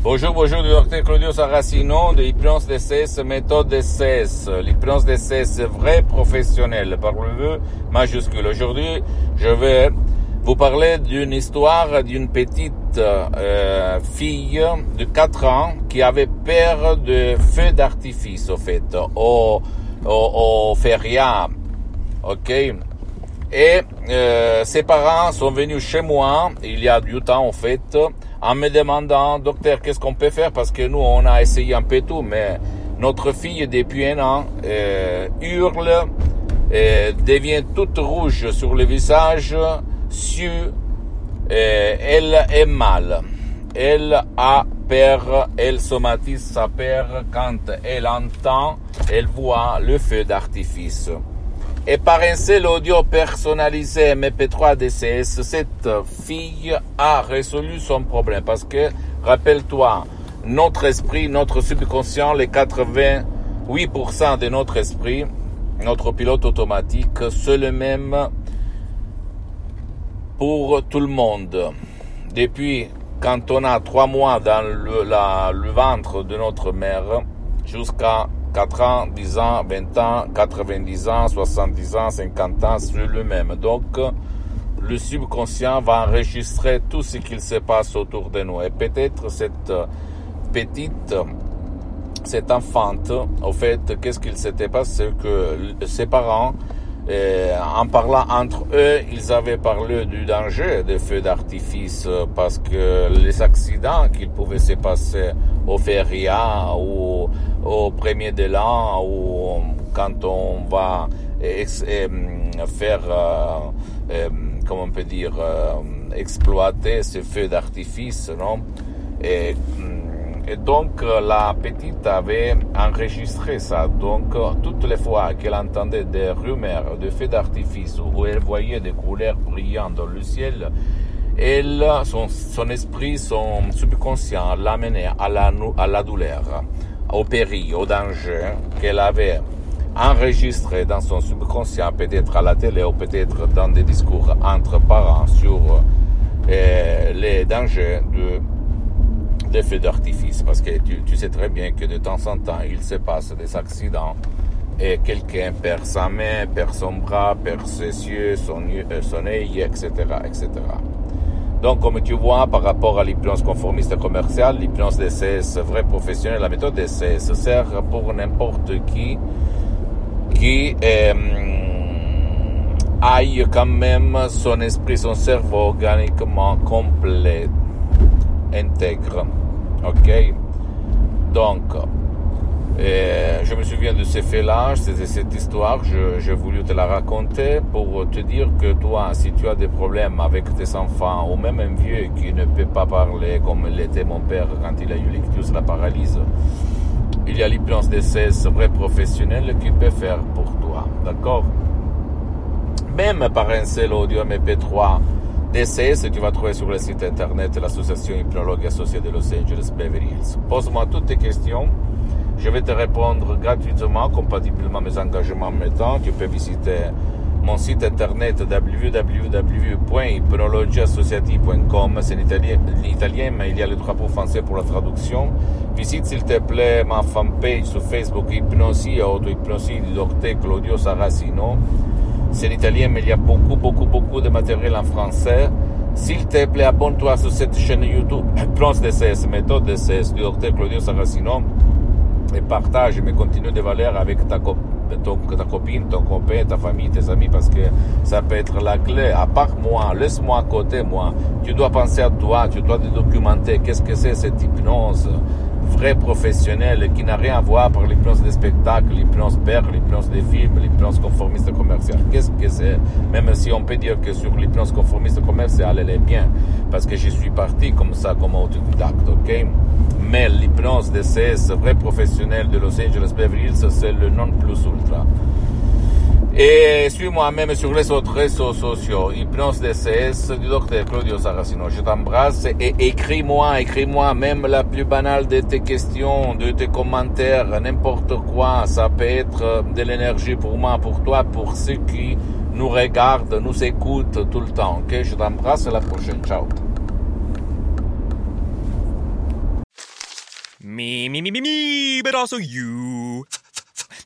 Bonjour, bonjour du docteur Claudio Saracino de l'hypnose DCS, méthode DCS. L'hypnose DCS vrai professionnel par le vœu majuscule. Aujourd'hui, je vais vous parler d'une histoire d'une petite euh, fille de 4 ans qui avait peur de feux d'artifice, au fait, au, au, au feria. Ok? Et euh, ses parents sont venus chez moi il y a du temps, en fait, en me demandant, docteur, qu'est-ce qu'on peut faire? Parce que nous, on a essayé un peu tout, mais notre fille, depuis un an, euh, hurle, et devient toute rouge sur le visage, su, elle est mal. Elle a peur, elle somatise sa peur quand elle entend, elle voit le feu d'artifice. Et par un seul audio personnalisé MP3 DCS, cette fille a résolu son problème. Parce que, rappelle-toi, notre esprit, notre subconscient, les 88% de notre esprit, notre pilote automatique, c'est le même pour tout le monde. Depuis quand on a trois mois dans le, ventre de notre mère, jusqu'à 4 ans, 10 ans, 20 ans, 90 ans, 70 ans, 50 ans, c'est le même. Donc, le subconscient va enregistrer tout ce qu'il se passe autour de nous. Et peut-être cette petite, cette enfante, au fait, qu'est-ce qu'il s'était passé que ses parents, eh, en parlant entre eux, ils avaient parlé du danger des feux d'artifice parce que les accidents qu'il pouvait se passer au feria ou au premier de l'an ou quand on va ex, eh, faire, euh, comment on peut dire, euh, exploiter ces feux d'artifice, non? Et, et donc la petite avait enregistré ça. Donc toutes les fois qu'elle entendait des rumeurs de feux d'artifice ou elle voyait des couleurs brillantes dans le ciel, elle, son, esprit, son subconscient l'amenait à la, à la douleur, au péril, au danger qu'elle avait enregistré dans son subconscient, peut-être à la télé ou peut-être dans des discours entre parents sur euh, les dangers de des feux d'artifice, parce que tu, sais très bien que de temps en temps, il se passe des accidents et quelqu'un perd sa main, perd son bras, perd ses yeux, son, son œil, etc., etc. Donc, comme tu vois, par rapport à l'hypnose conformiste commerciale, l'hypnose DCS vrai professionnel, la méthode DCS sert pour n'importe qui qui euh, aille quand même son esprit, son cerveau organiquement complet intègre. Ok? Donc, euh, me souviens de ces faits-là, c'est cette histoire, j'ai voulu te la raconter pour te dire que toi, si tu as des problèmes avec tes enfants, ou même un vieux qui ne peut pas parler comme l'était mon père quand il a eu l'ictus, la paralyse, il y a l'hypnose des 16 vrais professionnels qui peut faire pour toi. D'accord? Même par un seul audio MP3 DCS, tu vas trouver sur le site internet de l'association hypnologue associée de Los Angeles Beverly Hills. Pose-moi toutes tes questions. Je vais te répondre gratuitement, compatiblement à mes engagements maintenant. Tu peux visiter mon site internet www.hypnologieassociative.com. C'est l'italien, mais il y a le drapeau français pour la traduction. Visite s'il te plaît ma fanpage sur Facebook Hypnosie, auto-hypnosie du docteur Claudio Saracino. C'est l'italien, mais il y a beaucoup, beaucoup, beaucoup de matériel en français. S'il te plaît, abonne-toi sur cette chaîne YouTube, Plans DCS, méthode DCS du docteur Claudio Saracino, et partage mes contenus de valeur avec ta, ton, ta copine, ton copain, ta famille, tes amis, parce que ça peut être la clé. À part moi, laisse-moi à côté, moi. Tu dois penser à toi, tu dois te documenter. Qu'est-ce que c'est cette hypnose vrai professionnel qui n'a rien à voir avec l'hypnose des spectacles, l'hypnose père, l'hypnose des films, l'hypnose conformiste commerciale. Qu'est-ce que c'est? Même si on peut dire que sur l'hypnose conformiste commerciale, elle est bien, parce que je suis parti comme ça, comme autodidacte, ok? Mais l'hypnose CS, vrai professionnel de Los Angeles Beverly Hills, c'est le non plus ultra. Et suis-moi même sur les autres réseaux sociaux, Hypnose DCS du docteur Claudio Saracino. Je t'embrasse et écris-moi, écris-moi même la plus banale de tes questions, de tes commentaires, n'importe quoi. Ça peut être de l'énergie pour moi, pour toi, pour ceux qui nous regardent, nous écoutent tout le temps. Ok, je t'embrasse à la prochaine. Ciao. Me, me, me, me, me, but also you.